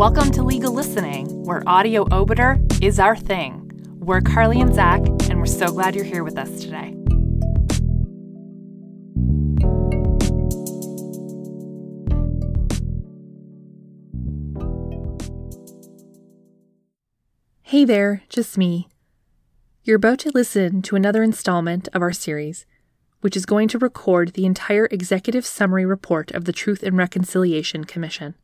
Welcome to Legal Listening, where audio obiter is our thing. We're Carly and Zach, and we're so glad you're here with us today. Hey there, just me. You're about to listen to another installment of our series, which is going to record the entire executive summary report of the Truth and Reconciliation Commission.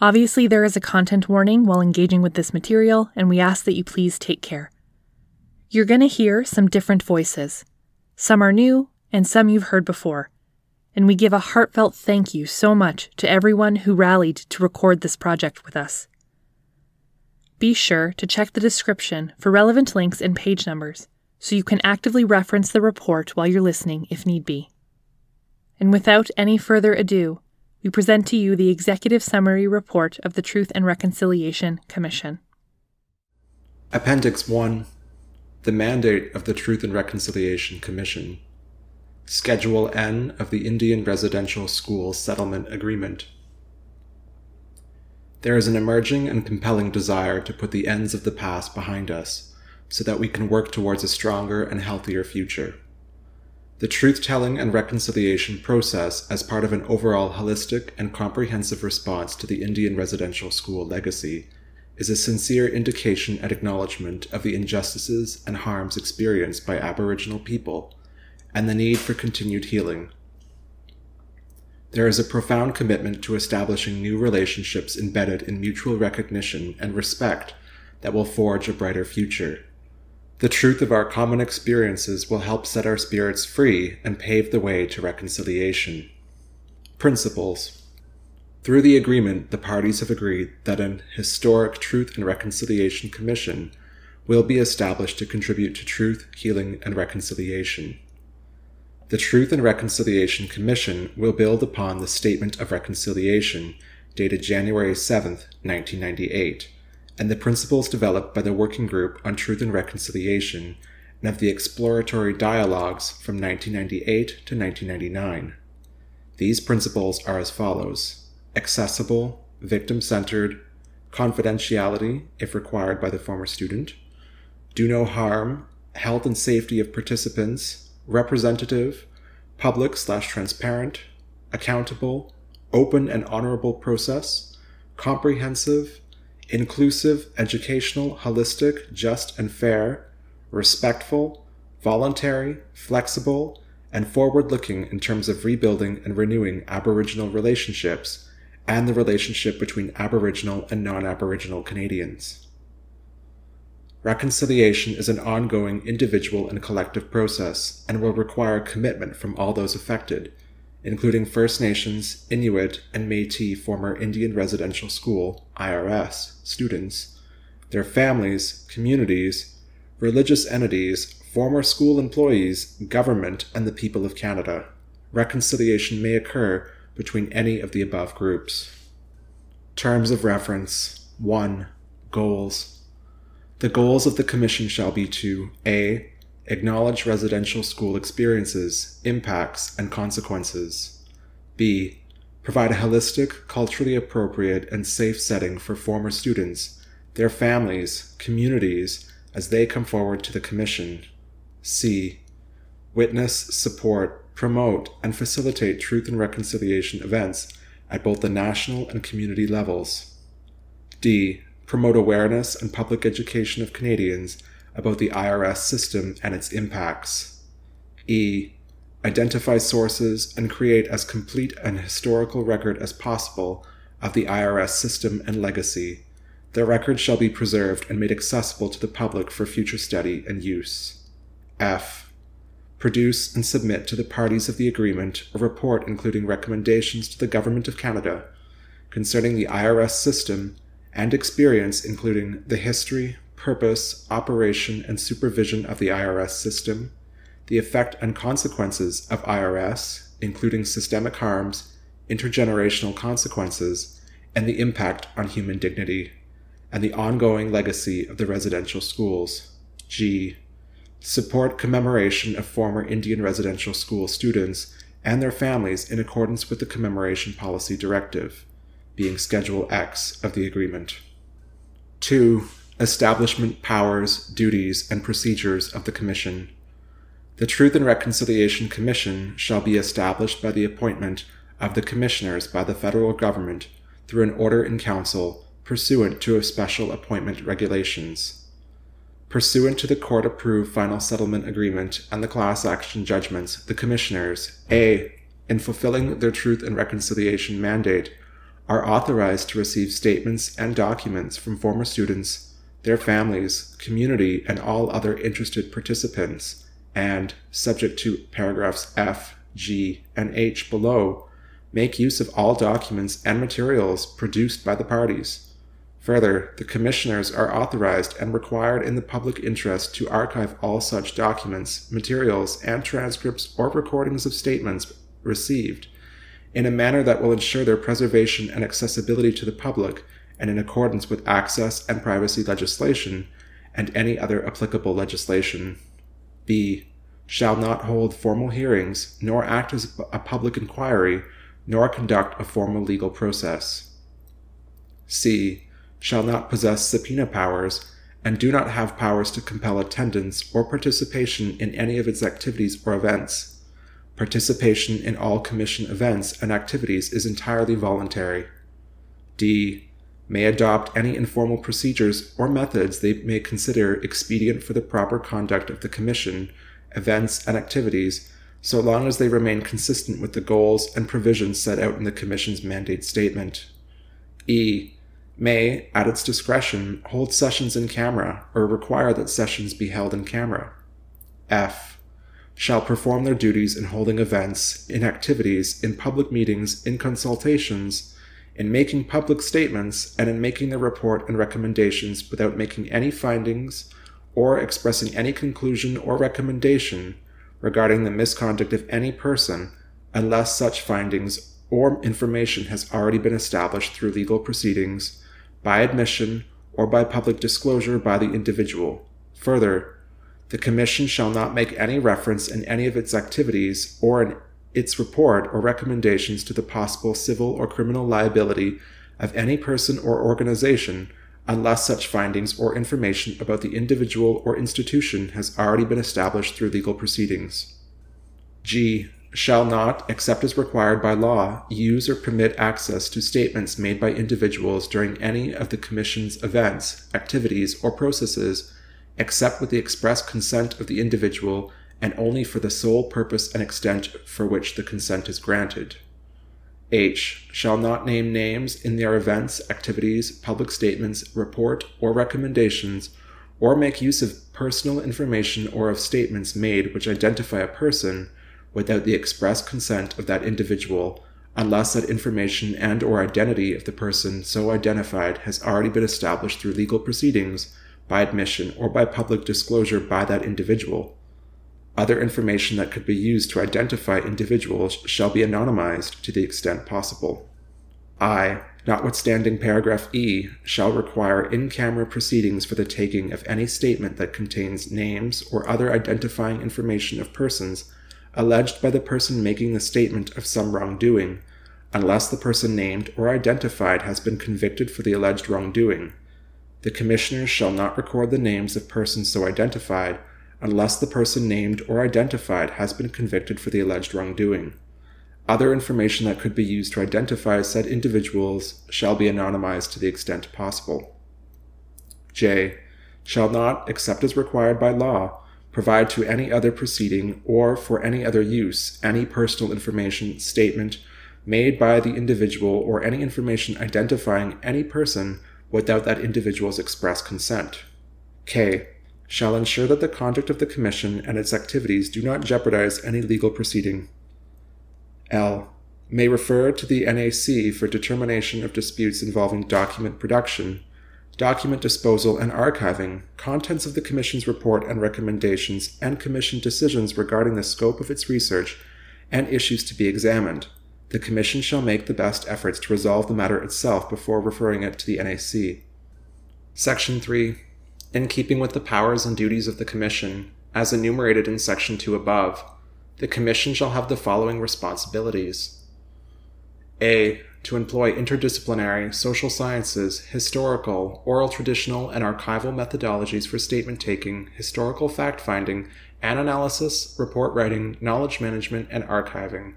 Obviously, there is a content warning while engaging with this material, and we ask that you please take care. You're going to hear some different voices. Some are new, and some you've heard before. And we give a heartfelt thank you so much to everyone who rallied to record this project with us. Be sure to check the description for relevant links and page numbers so you can actively reference the report while you're listening if need be. And without any further ado, we present to you the Executive Summary Report of the Truth and Reconciliation Commission. Appendix 1 The Mandate of the Truth and Reconciliation Commission. Schedule N of the Indian Residential School Settlement Agreement. There is an emerging and compelling desire to put the ends of the past behind us so that we can work towards a stronger and healthier future. The truth telling and reconciliation process, as part of an overall holistic and comprehensive response to the Indian residential school legacy, is a sincere indication and acknowledgement of the injustices and harms experienced by Aboriginal people and the need for continued healing. There is a profound commitment to establishing new relationships embedded in mutual recognition and respect that will forge a brighter future. The truth of our common experiences will help set our spirits free and pave the way to reconciliation. Principles Through the agreement, the parties have agreed that an historic Truth and Reconciliation Commission will be established to contribute to truth, healing, and reconciliation. The Truth and Reconciliation Commission will build upon the Statement of Reconciliation dated January 7, 1998 and the principles developed by the Working Group on Truth and Reconciliation and of the exploratory dialogues from 1998 to 1999. These principles are as follows accessible, victim centered, confidentiality, if required by the former student, do no harm, health and safety of participants, representative, public slash transparent, accountable, open and honorable process, comprehensive, inclusive, educational, holistic, just and fair, respectful, voluntary, flexible, and forward looking in terms of rebuilding and renewing Aboriginal relationships and the relationship between Aboriginal and non Aboriginal Canadians. Reconciliation is an ongoing individual and collective process and will require commitment from all those affected, including First Nations, Inuit, and Metis former Indian Residential School IRS students, their families, communities, religious entities, former school employees, government, and the people of Canada. Reconciliation may occur between any of the above groups. Terms of reference 1. Goals. The goals of the Commission shall be to A acknowledge residential school experiences, impacts, and consequences. B. Provide a holistic, culturally appropriate, and safe setting for former students, their families, communities, as they come forward to the Commission. C. Witness, support, promote, and facilitate truth and reconciliation events at both the national and community levels. D. Promote awareness and public education of Canadians about the IRS system and its impacts. E. Identify sources and create as complete an historical record as possible of the IRS system and legacy. The record shall be preserved and made accessible to the public for future study and use. F. Produce and submit to the parties of the agreement a report including recommendations to the Government of Canada concerning the IRS system and experience, including the history, purpose, operation, and supervision of the IRS system, the effect and consequences of IRS, including systemic harms, intergenerational consequences, and the impact on human dignity, and the ongoing legacy of the residential schools. G. Support commemoration of former Indian residential school students and their families in accordance with the Commemoration Policy Directive. being Schedule X of the agreement. 2. Establishment powers, duties, and procedures of the Commission. The Truth and Reconciliation Commission shall be established by the appointment of the Commissioners by the federal government through an order in council pursuant to special appointment regulations. Pursuant to the court approved final settlement agreement and the class action judgments, the Commissioners, A. In fulfilling their Truth and Reconciliation mandate, are authorized to receive statements and documents from former students their families, community, and all other interested participants, and, subject to paragraphs F, G, and H below, make use of all documents and materials produced by the parties. Further, the commissioners are authorized and required in the public interest to archive all such documents, materials, and transcripts or recordings of statements received in a manner that will ensure their preservation and accessibility to the public and in accordance with access and privacy legislation and any other applicable legislation. B. Shall not hold formal hearings, nor act as a public inquiry, nor conduct a formal legal process. C. Shall not possess subpoena powers, and do not have powers to compel attendance or participation in any of its activities or events. Participation in all Commission events and activities is entirely voluntary. D may adopt any informal procedures or methods they may consider expedient for the proper conduct of the Commission, events, and activities, so long as they remain consistent with the goals and provisions set out in the Commission's mandate statement. E. May, at its discretion, hold sessions in camera or require that sessions be held in camera. F. Shall perform their duties in holding events, in activities, in public meetings, in consultations, in making public statements and in making their report and recommendations without making any findings or expressing any conclusion or recommendation regarding the misconduct of any person unless such findings or information has already been established through legal proceedings, by admission, or by public disclosure by the individual. Further, the Commission shall not make any reference in any of its activities or in its report or recommendations to the possible civil or criminal liability of any person or organization unless such findings or information about the individual or institution has already been established through legal proceedings. G. Shall not, except as required by law, use or permit access to statements made by individuals during any of the Commission's events, activities, or processes, except with the express consent of the individual and only for the sole purpose and extent for which the consent is granted. H. Shall not name names in their events, activities, public statements, report, or recommendations, or make use of personal information or of statements made which identify a person without the express consent of that individual unless that information and or identity of the person so identified has already been established through legal proceedings by admission or by public disclosure by that individual other information that could be used to identify individuals shall be anonymized to the extent possible. I, notwithstanding paragraph E, shall require in camera proceedings for the taking of any statement that contains names or other identifying information of persons alleged by the person making the statement of some wrongdoing, unless the person named or identified has been convicted for the alleged wrongdoing. The commissioners shall not record the names of persons so identified unless the person named or identified has been convicted for the alleged wrongdoing. Other information that could be used to identify said individuals shall be anonymized to the extent possible. J. Shall not, except as required by law, provide to any other proceeding or for any other use any personal information statement made by the individual or any information identifying any person without that individual's express consent. K shall ensure that the conduct of the Commission and its activities do not jeopardize any legal proceeding. L. May refer to the NAC for determination of disputes involving document production, document disposal and archiving, contents of the Commission's report and recommendations, and Commission decisions regarding the scope of its research and issues to be examined. The Commission shall make the best efforts to resolve the matter itself before referring it to the NAC. Section 3 in keeping with the powers and duties of the Commission, as enumerated in Section 2 above, the Commission shall have the following responsibilities A. to employ interdisciplinary, social sciences, historical, oral traditional, and archival methodologies for statement taking, historical fact finding, and analysis, report writing, knowledge management, and archiving.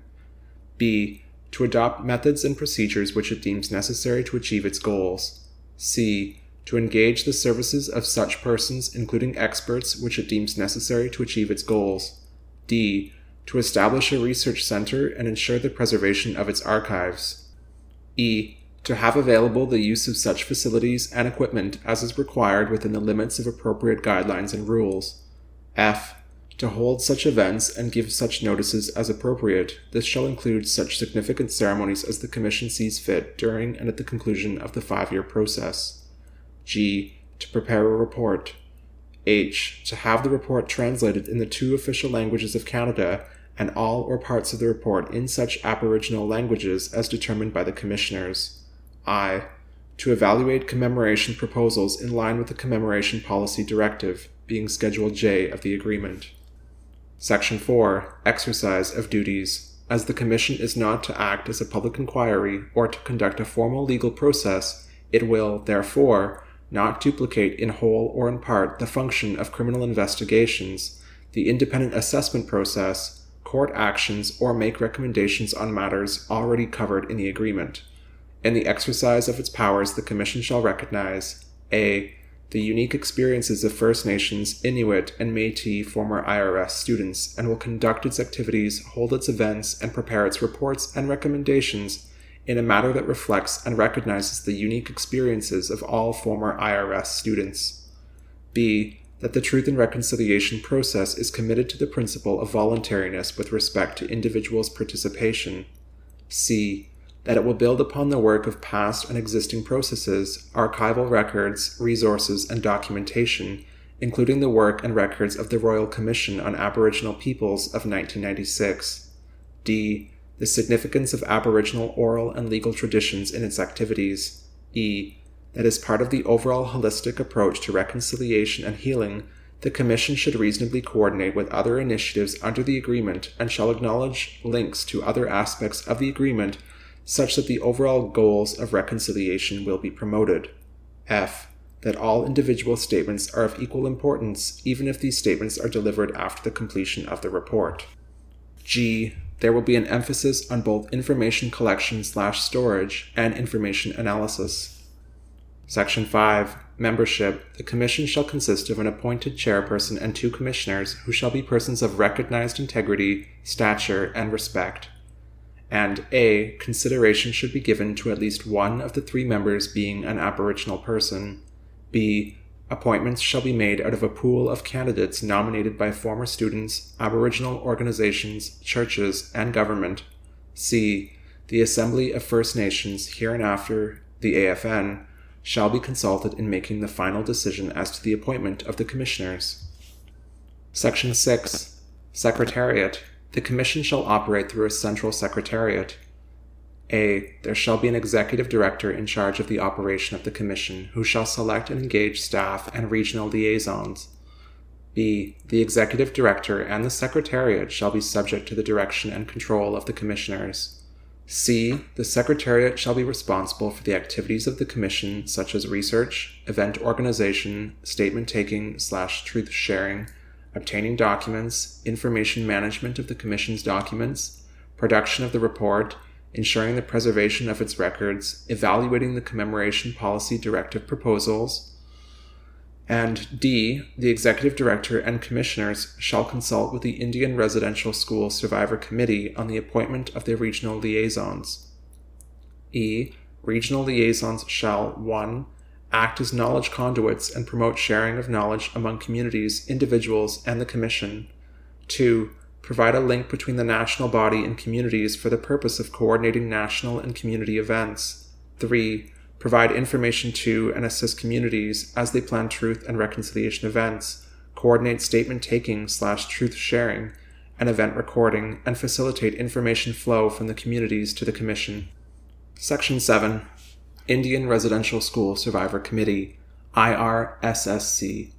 B. To adopt methods and procedures which it deems necessary to achieve its goals. C. To engage the services of such persons, including experts, which it deems necessary to achieve its goals. D. To establish a research center and ensure the preservation of its archives. E. To have available the use of such facilities and equipment as is required within the limits of appropriate guidelines and rules. F. To hold such events and give such notices as appropriate. This shall include such significant ceremonies as the Commission sees fit during and at the conclusion of the five year process. G. To prepare a report. H. To have the report translated in the two official languages of Canada and all or parts of the report in such Aboriginal languages as determined by the Commissioners. I. To evaluate commemoration proposals in line with the Commemoration Policy Directive, being Schedule J of the Agreement. Section 4. Exercise of duties. As the Commission is not to act as a public inquiry or to conduct a formal legal process, it will, therefore, not duplicate in whole or in part the function of criminal investigations, the independent assessment process, court actions, or make recommendations on matters already covered in the agreement. In the exercise of its powers, the Commission shall recognize a. The unique experiences of First Nations, Inuit, and Metis former IRS students, and will conduct its activities, hold its events, and prepare its reports and recommendations in a manner that reflects and recognizes the unique experiences of all former IRS students. B that the Truth and Reconciliation process is committed to the principle of voluntariness with respect to individuals' participation. C. That it will build upon the work of past and existing processes, archival records, resources, and documentation, including the work and records of the Royal Commission on Aboriginal Peoples of 1996. D. The significance of Aboriginal oral and legal traditions in its activities. E that as part of the overall holistic approach to reconciliation and healing, the Commission should reasonably coordinate with other initiatives under the agreement and shall acknowledge links to other aspects of the agreement such that the overall goals of reconciliation will be promoted. F. That all individual statements are of equal importance, even if these statements are delivered after the completion of the report. G. There will be an emphasis on both information collection slash storage and information analysis. Section 5. Membership. The Commission shall consist of an appointed chairperson and two commissioners who shall be persons of recognized integrity, stature, and respect. And A. Consideration should be given to at least one of the three members being an Aboriginal person. B. Appointments shall be made out of a pool of candidates nominated by former students, Aboriginal organizations, churches, and government. C. The Assembly of First Nations, hereinafter the AFN, shall be consulted in making the final decision as to the appointment of the commissioners. Section 6. Secretariat. The Commission shall operate through a central secretariat. A. There shall be an executive director in charge of the operation of the Commission, who shall select and engage staff and regional liaisons. B. The executive director and the secretariat shall be subject to the direction and control of the Commissioners. C. The Secretariat shall be responsible for the activities of the Commission, such as research, event organization, statement taking slash truth sharing, obtaining documents, information management of the Commission's documents, production of the report, ensuring the preservation of its records, evaluating the commemoration policy directive proposals, and D. The Executive Director and Commissioners shall consult with the Indian Residential School Survivor Committee on the appointment of their regional liaisons. E. Regional liaisons shall 1. Act as knowledge conduits and promote sharing of knowledge among communities, individuals, and the Commission. 2. Provide a link between the national body and communities for the purpose of coordinating national and community events. 3 provide information to and assist communities as they plan truth and reconciliation events, coordinate statement taking slash truth sharing and event recording, and facilitate information flow from the communities to the Commission. Section 7 Indian Residential School Survivor Committee, IRSSC.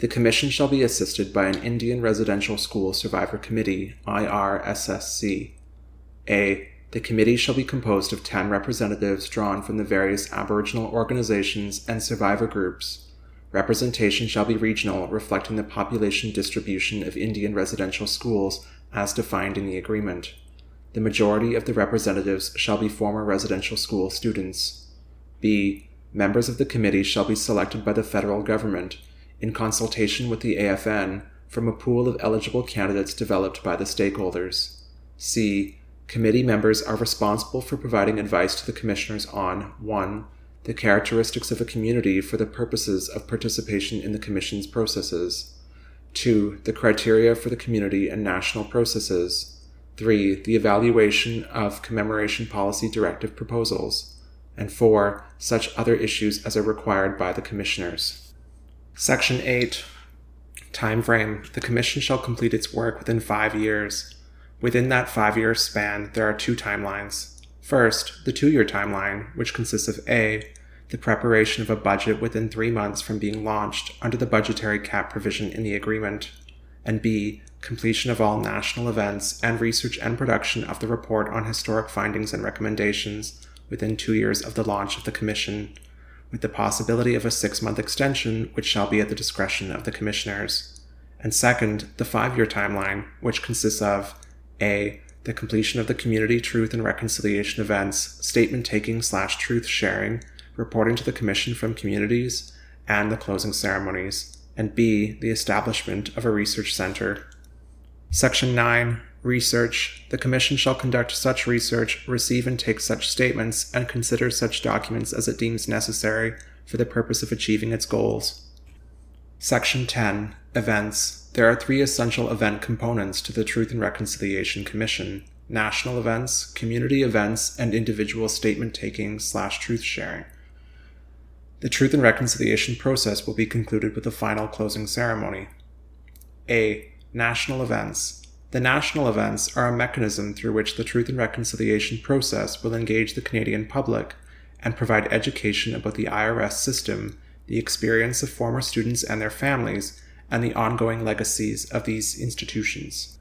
The Commission shall be assisted by an Indian Residential School Survivor Committee, IRSSC. A The committee shall be composed of 10 representatives drawn from the various Aboriginal organizations and survivor groups. Representation shall be regional, reflecting the population distribution of Indian residential schools as defined in the agreement. The majority of the representatives shall be former residential school students. B. Members of the committee shall be selected by the federal government, in consultation with the AFN, from a pool of eligible candidates developed by the stakeholders. C. Committee members are responsible for providing advice to the commissioners on 1. The characteristics of a community for the purposes of participation in the Commission's processes. 2. The criteria for the community and national processes. 3. The evaluation of commemoration policy directive proposals. And 4. Such other issues as are required by the commissioners. Section 8. Time frame. The Commission shall complete its work within five years. Within that five year span, there are two timelines. First, the two year timeline, which consists of A, the preparation of a budget within three months from being launched under the budgetary cap provision in the agreement, and B, completion of all national events and research and production of the report on historic findings and recommendations within two years of the launch of the Commission, with the possibility of a six month extension, which shall be at the discretion of the Commissioners. And second, the five year timeline, which consists of a. The completion of the community truth and reconciliation events, statement taking slash truth sharing, reporting to the Commission from communities, and the closing ceremonies. And B. The establishment of a research center. Section 9. Research. The Commission shall conduct such research, receive and take such statements, and consider such documents as it deems necessary for the purpose of achieving its goals. Section 10. Events. There are three essential event components to the Truth and Reconciliation Commission national events, community events, and individual statement taking slash truth sharing. The Truth and Reconciliation process will be concluded with a final closing ceremony. A. National events. The national events are a mechanism through which the Truth and Reconciliation process will engage the Canadian public and provide education about the IRS system, the experience of former students and their families, and the ongoing legacies of these institutions.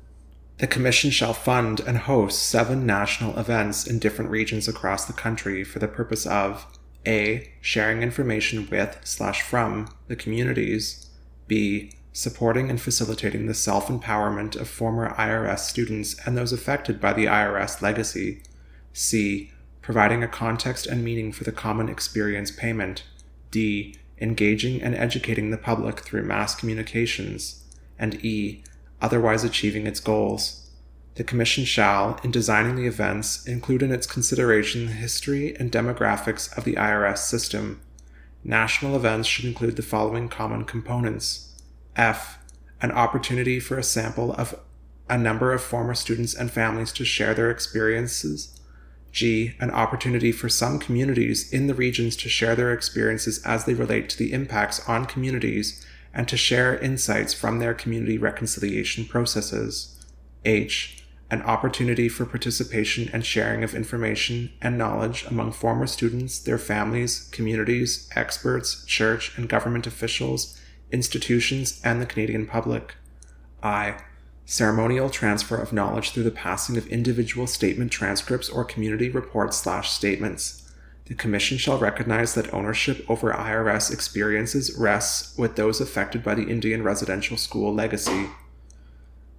The Commission shall fund and host seven national events in different regions across the country for the purpose of A. Sharing information with slash from the communities, B. Supporting and facilitating the self empowerment of former IRS students and those affected by the IRS legacy, C. Providing a context and meaning for the Common Experience payment, D engaging and educating the public through mass communications, and E, otherwise achieving its goals. The Commission shall, in designing the events, include in its consideration the history and demographics of the IRS system. National events should include the following common components F. An opportunity for a sample of a number of former students and families to share their experiences G, an opportunity for some communities in the regions to share their experiences as they relate to the impacts on communities and to share insights from their community reconciliation processes. H, an opportunity for participation and sharing of information and knowledge among former students, their families, communities, experts, church and government officials, institutions, and the Canadian public. I, ceremonial transfer of knowledge through the passing of individual statement transcripts or community reports slash statements. The Commission shall recognize that ownership over IRS experiences rests with those affected by the Indian residential school legacy.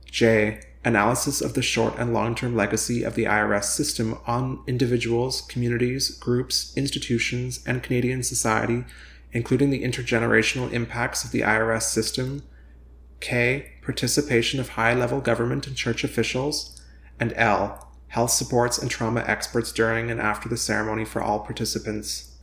J. Analysis of the short and long term legacy of the IRS system on individuals, communities, groups, institutions, and Canadian society, including the intergenerational impacts of the IRS system. K participation of high level government and church officials, and L. Health supports and trauma experts during and after the ceremony for all participants.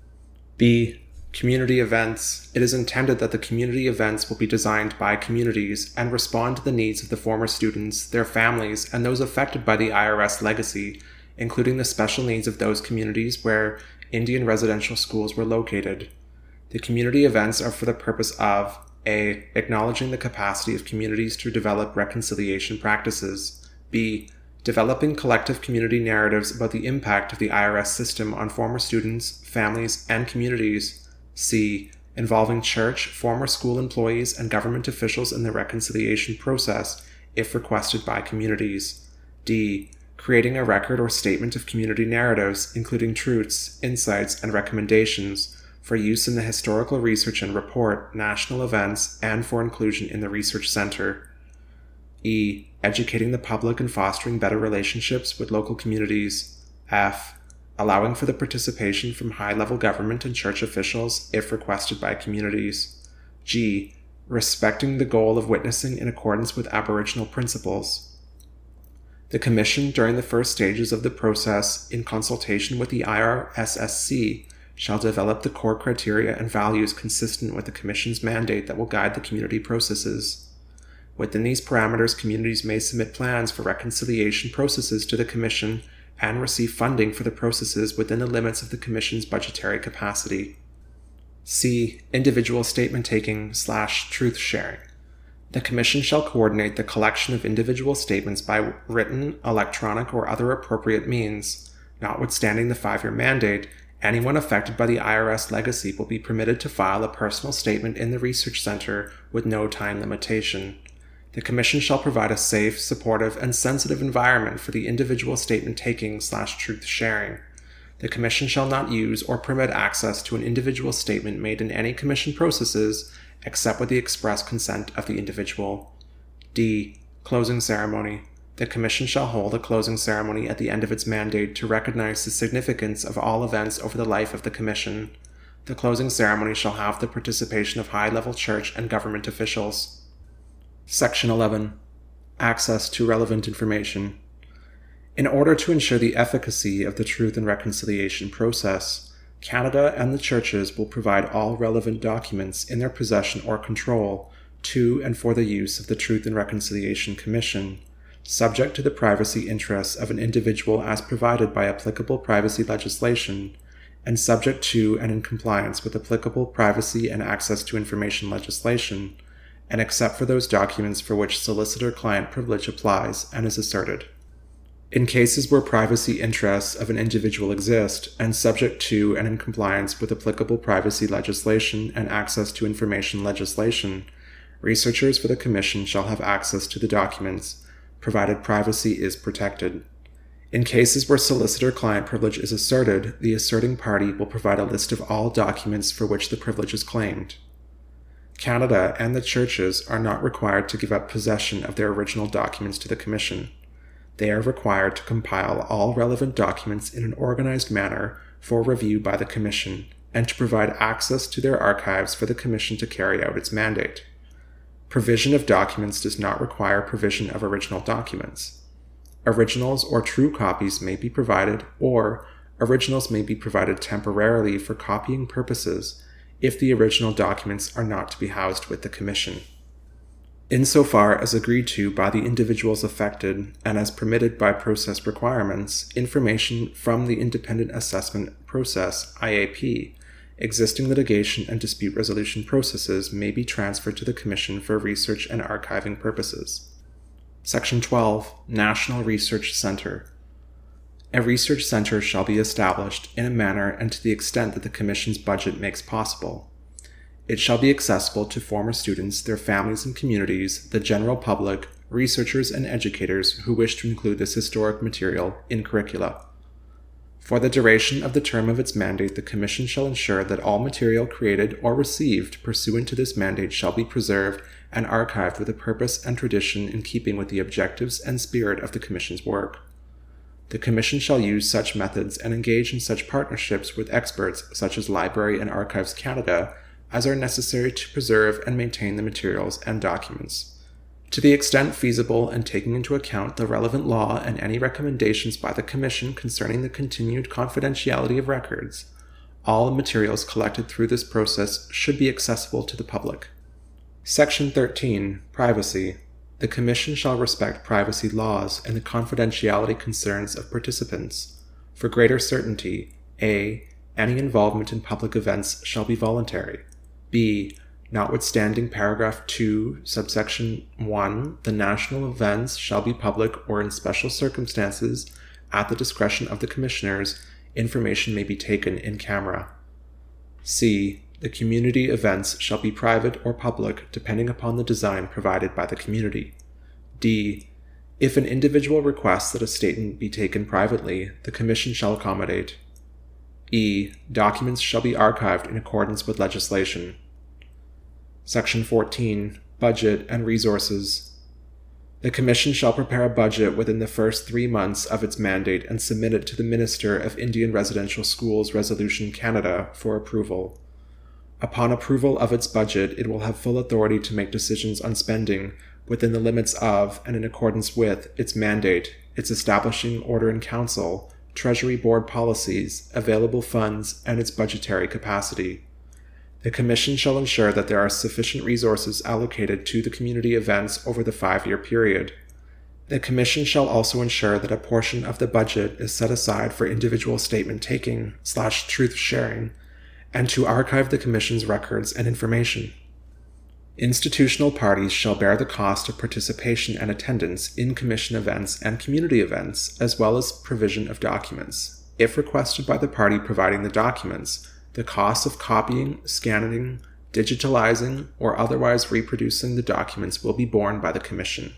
B. Community events. It is intended that the community events will be designed by communities and respond to the needs of the former students, their families, and those affected by the IRS legacy, including the special needs of those communities where Indian residential schools were located. The community events are for the purpose of a. Acknowledging the capacity of communities to develop reconciliation practices. B. Developing collective community narratives about the impact of the IRS system on former students, families, and communities. C. Involving church, former school employees, and government officials in the reconciliation process, if requested by communities. D. creating a record or statement of community narratives, including truths, insights, and recommendations for use in the historical research and report, national events, and for inclusion in the research center. E. Educating the public and fostering better relationships with local communities. F. Allowing for the participation from high level government and church officials if requested by communities. G. Respecting the goal of witnessing in accordance with Aboriginal principles. The Commission, during the first stages of the process, in consultation with the IRSSC, shall develop the core criteria and values consistent with the Commission's mandate that will guide the community processes. Within these parameters, communities may submit plans for reconciliation processes to the Commission and receive funding for the processes within the limits of the Commission's budgetary capacity. C. Individual statement taking slash truth sharing. The Commission shall coordinate the collection of individual statements by written, electronic, or other appropriate means. Notwithstanding the five year mandate, anyone affected by the IRS legacy will be permitted to file a personal statement in the Research Center with no time limitation. The Commission shall provide a safe, supportive, and sensitive environment for the individual statement taking slash truth sharing. The Commission shall not use or permit access to an individual statement made in any Commission processes except with the express consent of the individual. D. Closing ceremony. The Commission shall hold a closing ceremony at the end of its mandate to recognize the significance of all events over the life of the Commission. The closing ceremony shall have the participation of high level church and government officials. Section 11 Access to relevant information. In order to ensure the efficacy of the Truth and Reconciliation process, Canada and the churches will provide all relevant documents in their possession or control to and for the use of the Truth and Reconciliation Commission, subject to the privacy interests of an individual as provided by applicable privacy legislation, and subject to and in compliance with applicable privacy and access to information legislation, and except for those documents for which solicitor client privilege applies and is asserted. In cases where privacy interests of an individual exist and subject to and in compliance with applicable privacy legislation and access to information legislation, researchers for the Commission shall have access to the documents, provided privacy is protected. In cases where solicitor client privilege is asserted, the asserting party will provide a list of all documents for which the privilege is claimed. Canada and the churches are not required to give up possession of their original documents to the Commission they are required to compile all relevant documents in an organized manner for review by the Commission and to provide access to their archives for the Commission to carry out its mandate. Provision of documents does not require provision of original documents. Originals or true copies may be provided, or originals may be provided temporarily for copying purposes if the original documents are not to be housed with the Commission insofar as agreed to by the individuals affected and as permitted by process requirements, information from the Independent Assessment Process IAP, existing litigation and dispute resolution processes may be transferred to the Commission for research and archiving purposes. Section 12 National Research Center a research center shall be established in a manner and to the extent that the Commission's budget makes possible, it shall be accessible to former students, their families and communities, the general public, researchers, and educators who wish to include this historic material in curricula. For the duration of the term of its mandate, the Commission shall ensure that all material created or received pursuant to this mandate shall be preserved and archived with a purpose and tradition in keeping with the objectives and spirit of the Commission's work. The Commission shall use such methods and engage in such partnerships with experts such as Library and Archives Canada as are necessary to preserve and maintain the materials and documents. To the extent feasible and taking into account the relevant law and any recommendations by the Commission concerning the continued confidentiality of records, all materials collected through this process should be accessible to the public. Section 13 Privacy. The Commission shall respect privacy laws and the confidentiality concerns of participants. For greater certainty, A. Any involvement in public events shall be voluntary. B. Notwithstanding paragraph 2, subsection 1, the national events shall be public or in special circumstances, at the discretion of the commissioners, information may be taken in camera. C. The community events shall be private or public depending upon the design provided by the community. D. If an individual requests that a statement be taken privately, the Commission shall accommodate. E. Documents shall be archived in accordance with legislation. Section 14. Budget and Resources. The Commission shall prepare a budget within the first three months of its mandate and submit it to the Minister of Indian Residential Schools Resolution Canada for approval. Upon approval of its budget, it will have full authority to make decisions on spending within the limits of and in accordance with its mandate, its establishing order in council, Treasury Board policies, available funds, and its budgetary capacity. The Commission shall ensure that there are sufficient resources allocated to the community events over the five year period. The Commission shall also ensure that a portion of the budget is set aside for individual statement taking slash truth sharing and to archive the Commission's records and information. Institutional parties shall bear the cost of participation and attendance in Commission events and community events, as well as provision of documents. If requested by the party providing the documents, the cost of copying, scanning, digitalizing, or otherwise reproducing the documents will be borne by the Commission.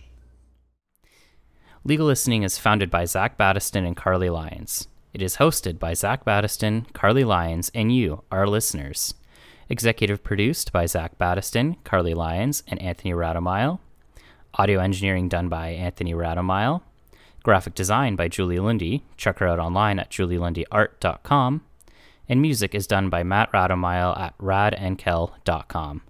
Legal Listening is founded by Zach Battiston and Carly Lyons. It is hosted by Zach Battiston, Carly Lyons, and you, our listeners. Executive produced by Zach Battiston, Carly Lyons, and Anthony Radomile. Audio engineering done by Anthony Radomile. Graphic design by Julie Lundy. Check her out online at julielundyart.com. And music is done by Matt Radomile at radandkel.com.